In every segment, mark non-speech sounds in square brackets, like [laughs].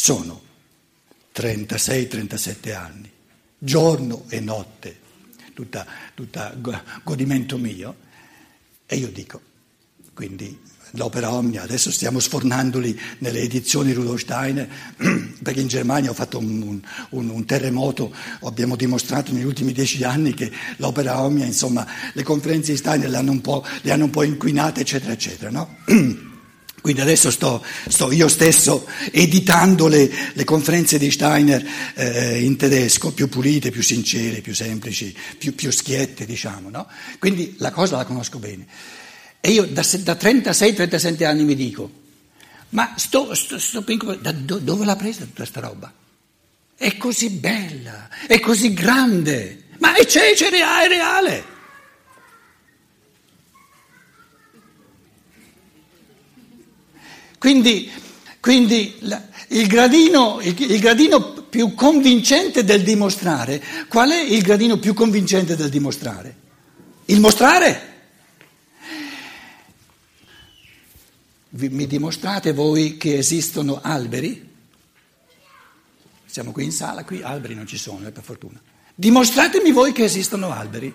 sono 36-37 anni, giorno e notte, tutta, tutta godimento mio, e io dico, quindi l'opera Omnia, adesso stiamo sfornandoli nelle edizioni Rudolf Steiner, [clears throat] perché in Germania ho fatto un, un, un, terremoto, abbiamo dimostrato negli ultimi dieci anni che l'opera Omnia, insomma, le conferenze di Steiner le hanno un po', le hanno un po inquinate, eccetera, eccetera. No? [clears throat] Quindi adesso sto, sto, io stesso editando le, le conferenze di Steiner eh, in tedesco, più pulite, più sincere, più semplici, più, più schiette, diciamo. No? Quindi la cosa la conosco bene. E io da, da 36-37 anni mi dico, ma sto, sto, sto da dove l'ha presa tutta questa roba? È così bella, è così grande, ma è, c'è, c'è, è reale. Quindi, quindi il, gradino, il, il gradino più convincente del dimostrare, qual è il gradino più convincente del dimostrare? Il mostrare. Mi dimostrate voi che esistono alberi? Siamo qui in sala, qui alberi non ci sono, eh, per fortuna. Dimostratemi voi che esistono alberi.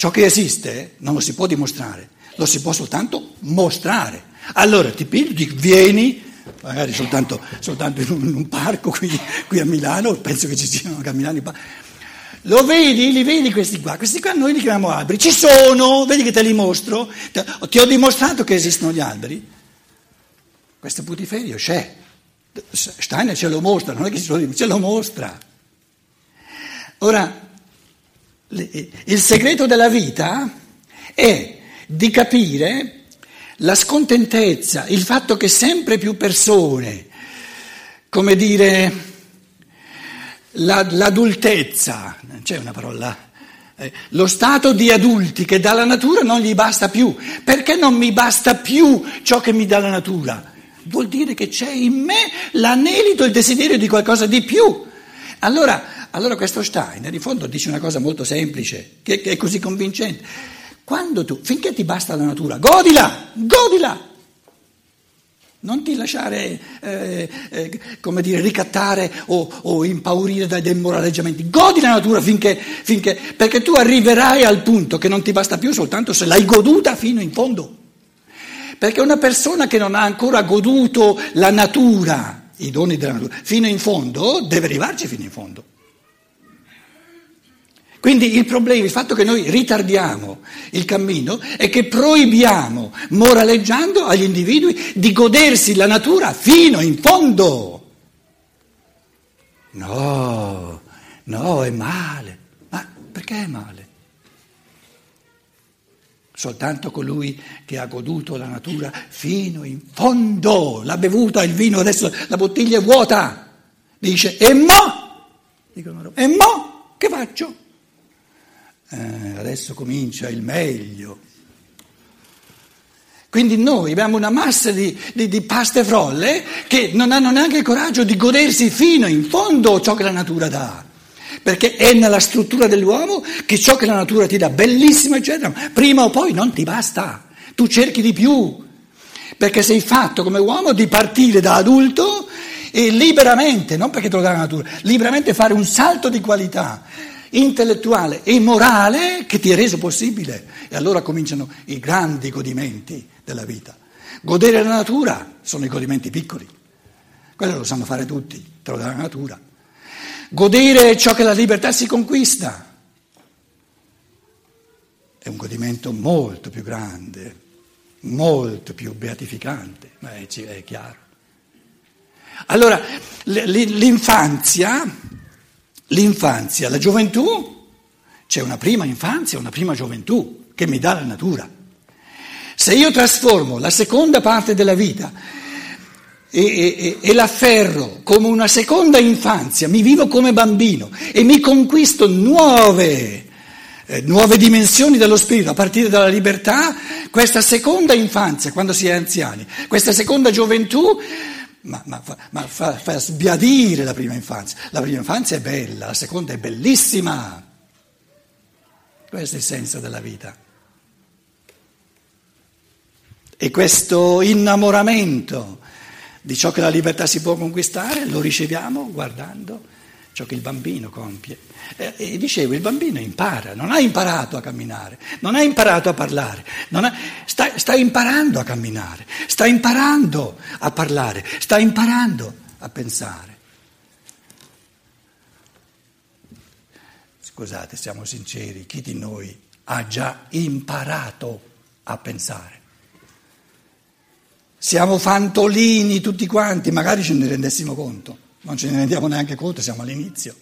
Ciò che esiste non lo si può dimostrare, lo si può soltanto mostrare. Allora ti piglio, dico, vieni, magari soltanto, soltanto in, un, in un, parco qui, qui, a Milano, penso che ci siano anche a Milano i parchi lo vedi? Li vedi questi qua? Questi qua noi li chiamiamo alberi. Ci sono, vedi che te li mostro? Ti ho dimostrato che esistono gli alberi. Questo putiferio c'è. Steiner ce lo mostra, non è che ce lo mostra. Ora, il segreto della vita è di capire la scontentezza, il fatto che sempre più persone, come dire, la, l'adultezza, c'è una parola, eh, lo stato di adulti che dalla natura non gli basta più. Perché non mi basta più ciò che mi dà la natura? Vuol dire che c'è in me l'anelito, il desiderio di qualcosa di più. Allora, allora questo Steiner in fondo dice una cosa molto semplice, che, che è così convincente. Quando tu, finché ti basta la natura, godila, godila, non ti lasciare, eh, eh, come dire, ricattare o, o, impaurire dai demoraleggiamenti. Godi la natura finché, finché, perché tu arriverai al punto che non ti basta più soltanto se l'hai goduta fino in fondo. Perché una persona che non ha ancora goduto la natura, i doni della natura, fino in fondo, deve arrivarci fino in fondo. Quindi il problema, il fatto che noi ritardiamo il cammino è che proibiamo, moraleggiando agli individui, di godersi la natura fino in fondo. No, no, è male. Ma perché è male? Soltanto colui che ha goduto la natura fino in fondo, l'ha bevuta il vino, adesso la bottiglia è vuota. Dice, e mo? Dicono, e mo? Che faccio? Eh, adesso comincia il meglio. Quindi noi abbiamo una massa di, di, di, paste frolle che non hanno neanche il coraggio di godersi fino in fondo ciò che la natura dà. Perché è nella struttura dell'uomo che ciò che la natura ti dà, bellissimo, eccetera, prima o poi non ti basta. Tu cerchi di più. Perché sei fatto come uomo di partire da adulto e liberamente, non perché te lo dà la natura, liberamente fare un salto di qualità intellettuale e morale che ti è reso possibile. E allora cominciano i grandi godimenti della vita. Godere la natura sono i godimenti piccoli, quello lo sanno fare tutti, te la natura. Godere ciò che la libertà si conquista è un godimento molto più grande, molto più beatificante, ma è, è chiaro. Allora, l'infanzia l'infanzia, la gioventù, c'è una prima infanzia, una prima gioventù che mi dà la natura. Se io trasformo la seconda parte della vita e, e, e l'afferro come una seconda infanzia, mi vivo come bambino e mi conquisto nuove, eh, nuove dimensioni dello spirito a partire dalla libertà, questa seconda infanzia, quando si è anziani, questa seconda gioventù ma, ma, ma fa, fa, sbiadire la prima infanzia. La prima infanzia è bella, la seconda è bellissima. Questo è il senso della vita. E questo innamoramento di ciò che la libertà si può conquistare lo riceviamo guardando ciò che il bambino compie. E, e dicevo, il bambino impara, non ha imparato a camminare, non ha imparato a parlare, ha, sta, sta imparando a camminare, sta imparando a parlare, sta imparando a pensare. Scusate, siamo sinceri, chi di noi ha già imparato a pensare? Siamo fantolini tutti quanti, magari ce ne rendessimo conto, non ce ne rendiamo neanche conto, siamo all'inizio.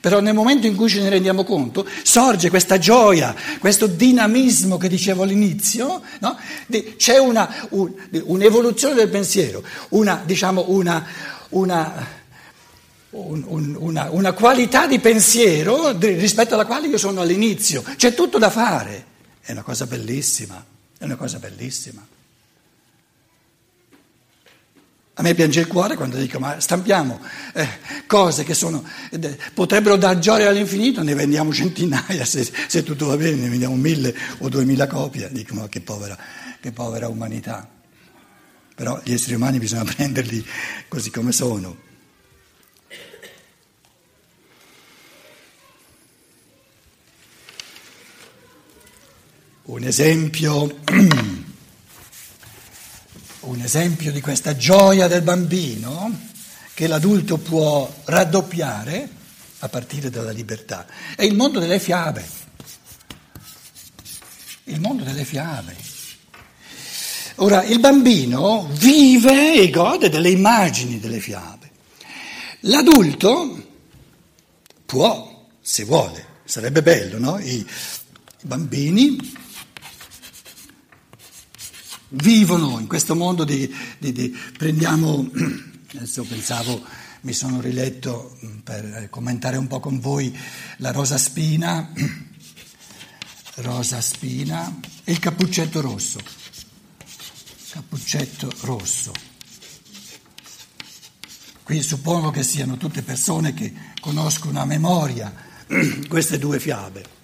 Però nel momento in cui ce ne rendiamo conto sorge questa gioia, questo dinamismo che dicevo all'inizio, no? c'è una, un, un'evoluzione del pensiero, una, diciamo, una, una, un, una, qualità di pensiero rispetto alla quale io sono all'inizio. C'è tutto da fare, è una cosa bellissima, è una cosa bellissima. A me piange il cuore quando dico ma stampiamo eh, cose che sono, eh, potrebbero dar gioia all'infinito, ne vendiamo centinaia, se, se, tutto va bene ne vendiamo mille o duemila copie, dico ma che povera, che povera umanità. Però gli esseri umani bisogna [laughs] prenderli così come sono. Un esempio [clears throat] un esempio di questa gioia del bambino che l'adulto può raddoppiare a partire dalla libertà. È il mondo delle fiabe. Il mondo delle fiabe. Ora, il bambino vive e gode delle immagini delle fiabe. L'adulto può, se vuole, sarebbe bello, no? I, bambini vivono in questo mondo di, di, di, prendiamo, [clears throat] adesso pensavo, mi sono riletto mm, per commentare un po' con voi la rosa spina, [clears throat] rosa spina e il cappuccetto rosso, cappuccetto rosso. Qui suppongo che siano tutte persone che conoscono a memoria [clears throat] queste due fiabe.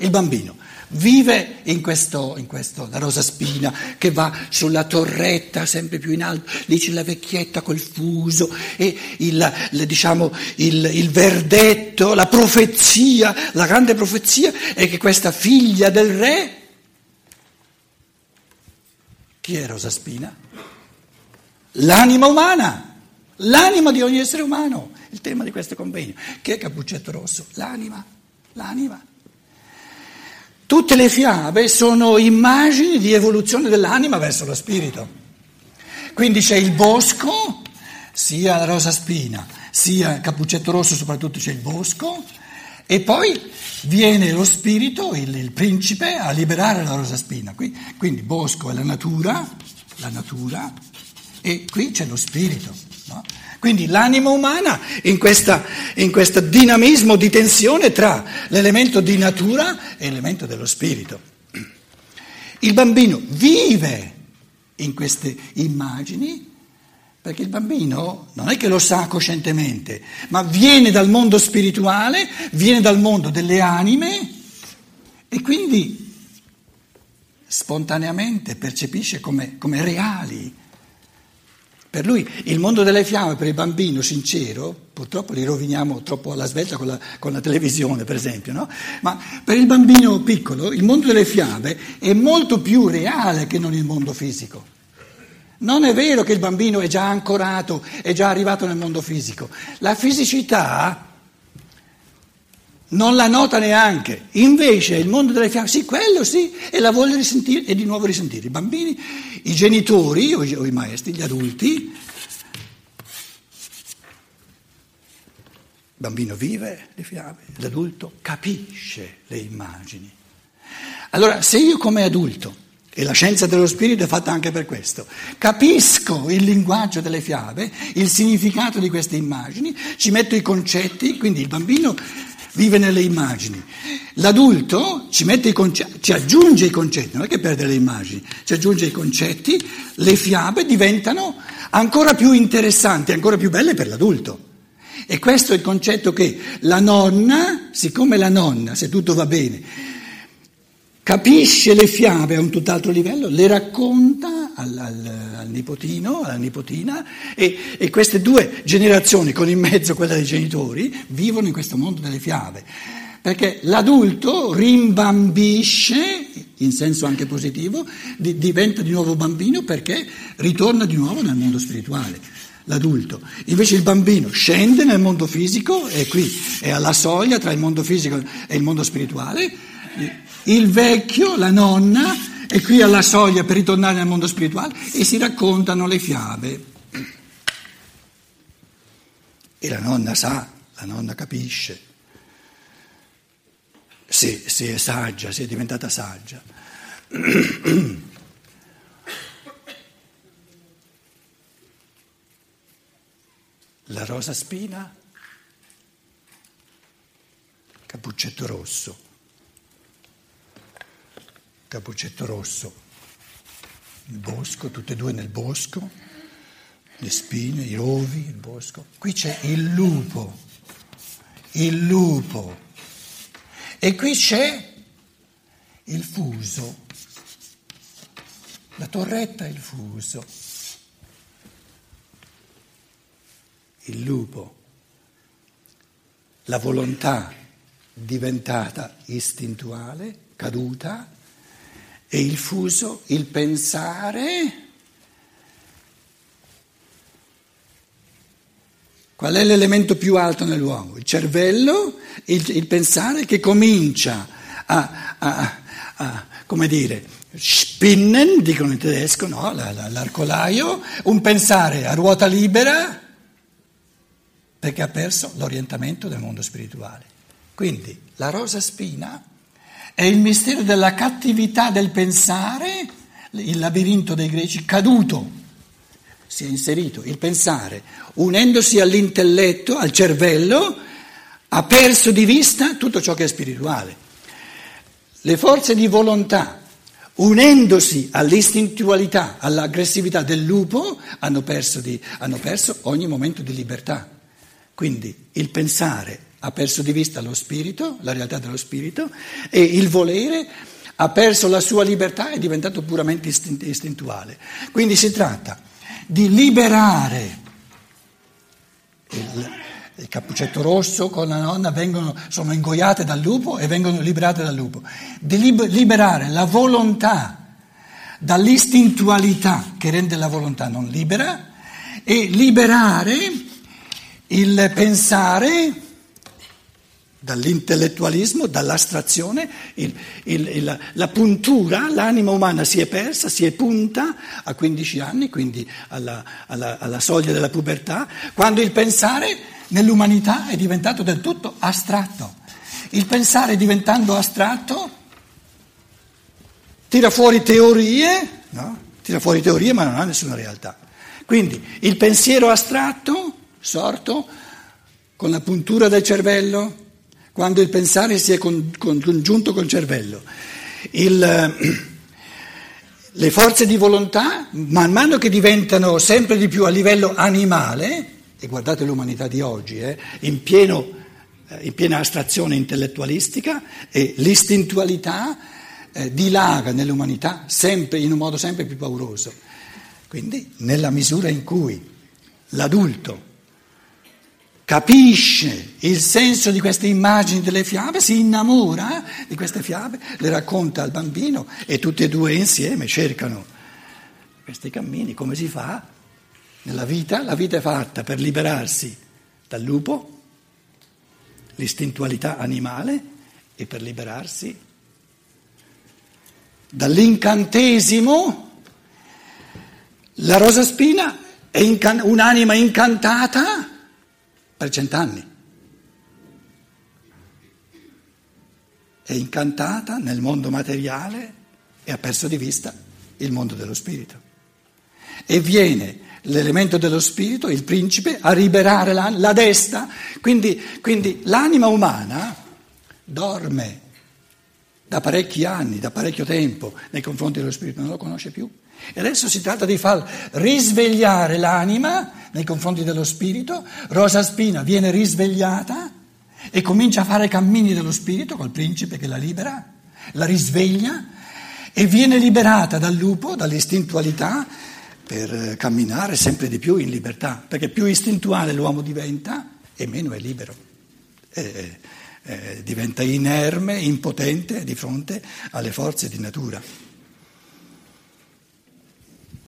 Il bambino vive in questo, in questo, la rosa spina che va sulla torretta sempre più in alto, lì c'è la vecchietta col fuso e il, il, diciamo, il, il verdetto, la profezia, la grande profezia è che questa figlia del re, chi è Rosa Spina? L'anima umana, l'anima di ogni essere umano, il tema di questo convegno. Che è Cappuccetto Rosso? L'anima, l'anima. Tutte le fiabe sono immagini di evoluzione dell'anima verso lo spirito. Quindi c'è il bosco, sia la rosa spina, sia Cappuccetto Rosso, soprattutto c'è il bosco, e poi viene lo spirito, il, il principe, a liberare la rosa spina. Quindi bosco è la natura, la natura, e qui c'è lo spirito. No? Quindi l'anima umana in, questa, in questo dinamismo di tensione tra l'elemento di natura e l'elemento dello spirito. Il bambino vive in queste immagini perché il bambino non è che lo sa coscientemente, ma viene dal mondo spirituale, viene dal mondo delle anime e quindi spontaneamente percepisce come, come reali per lui il mondo delle fiamme, per il bambino sincero, purtroppo li roviniamo troppo alla svelta con la, con la televisione, per esempio, no? ma per il bambino piccolo il mondo delle fiamme è molto più reale che non il mondo fisico. Non è vero che il bambino è già ancorato, è già arrivato nel mondo fisico. La fisicità non la nota neanche. Invece il mondo delle fiamme, sì, quello sì, e la vuole risentire e di nuovo risentire. I bambini, i genitori o i, o i maestri, gli adulti, il bambino vive le fiamme, l'adulto capisce le immagini. Allora, se io come adulto, e la scienza dello spirito è fatta anche per questo, capisco il linguaggio delle fiabe, il significato di queste immagini, ci metto i concetti, quindi il bambino vive nelle immagini. L'adulto ci, concetti, ci, aggiunge i concetti, non è che perde le immagini, ci aggiunge i concetti, le fiabe diventano ancora più interessanti, ancora più belle per l'adulto. E questo è il concetto che la nonna, siccome la nonna, se tutto va bene, capisce le fiabe a un tutt'altro livello, le racconta al, al, al nipotino, alla nipotina e, e, queste due generazioni, con in mezzo quella dei genitori, vivono in questo mondo delle fiabe. Perché l'adulto rimbambisce, in senso anche positivo, di, diventa di nuovo bambino perché ritorna di nuovo nel mondo spirituale l'adulto. Invece il bambino scende nel mondo fisico, è qui, è alla soglia tra il mondo fisico e il mondo spirituale. Il vecchio, la nonna, è qui alla soglia per ritornare nel mondo spirituale e si raccontano le fiabe. E la nonna sa, la nonna capisce. Se, se è saggia, se è diventata saggia. [clears throat] La rosa spina, cappuccetto rosso, cappuccetto rosso, il bosco, tutte e due nel bosco, le spine, i rovi, il bosco. Qui c'è il lupo, il lupo. E qui c'è il fuso, la torretta e il fuso. il lupo, la volontà diventata istintuale, caduta, e il fuso, il pensare. Qual è l'elemento più alto nell'uomo? Il cervello, il, il pensare che comincia a, a, a, come dire, spinnen, dicono in tedesco, no? l'arcolaio, un pensare a ruota libera perché ha perso l'orientamento del mondo spirituale. Quindi la rosa spina è il mistero della cattività del pensare, il labirinto dei greci caduto, si è inserito il pensare, unendosi all'intelletto, al cervello, ha perso di vista tutto ciò che è spirituale. Le forze di volontà, unendosi all'istintualità, all'aggressività del lupo, hanno perso, di, hanno perso ogni momento di libertà. Quindi il pensare ha perso di vista lo spirito, la realtà dello spirito, e il volere ha perso la sua libertà è diventato puramente istintuale. Quindi si tratta di liberare il, il cappuccetto rosso con la nonna vengono, sono ingoiate dal lupo e vengono liberate dal lupo, di liberare la volontà dall'istintualità che rende la volontà non libera e liberare il pensare dall'intellettualismo, dall'astrazione, il, il, il, la puntura, l'anima umana si è persa, si è punta a 15 anni, quindi alla, alla, alla soglia della pubertà, quando il pensare nell'umanità è diventato del tutto astratto. Il pensare diventando astratto tira fuori teorie, no? tira fuori teorie ma non ha nessuna realtà. Quindi il pensiero astratto sorto con la puntura del cervello, quando il pensare si è con, congiunto col cervello. Il, le forze di volontà, man mano che diventano sempre di più a livello animale, e guardate l'umanità di oggi, eh, in, pieno, eh, in, piena astrazione intellettualistica, e l'istintualità eh, dilaga nell'umanità sempre, in un modo sempre più pauroso. Quindi nella misura in cui l'adulto capisce il senso di queste immagini delle fiabe, si innamora di queste fiabe, le racconta al bambino e tutti e due insieme cercano questi cammini. Come si fa? Nella vita, la vita è fatta per liberarsi dal lupo, l'istintualità animale, e per liberarsi dall'incantesimo. La rosa spina è incan- un'anima incantata per cent'anni. È incantata nel mondo materiale e ha perso di vista il mondo dello spirito. E viene l'elemento dello spirito, il principe, a liberare la, la destra. Quindi, quindi l'anima umana dorme da parecchi anni, da parecchio tempo nei confronti dello spirito, non lo conosce più. E adesso si tratta di far risvegliare l'anima nei confronti dello spirito. Rosa Spina viene risvegliata e comincia a fare cammini dello spirito col principe che la libera. la risveglia e viene liberata dal lupo, dall'istintualità, per camminare sempre di più in libertà, perché più istintuale l'uomo diventa e meno è libero. Eh, eh, diventa inerme, impotente di fronte alle forze di natura.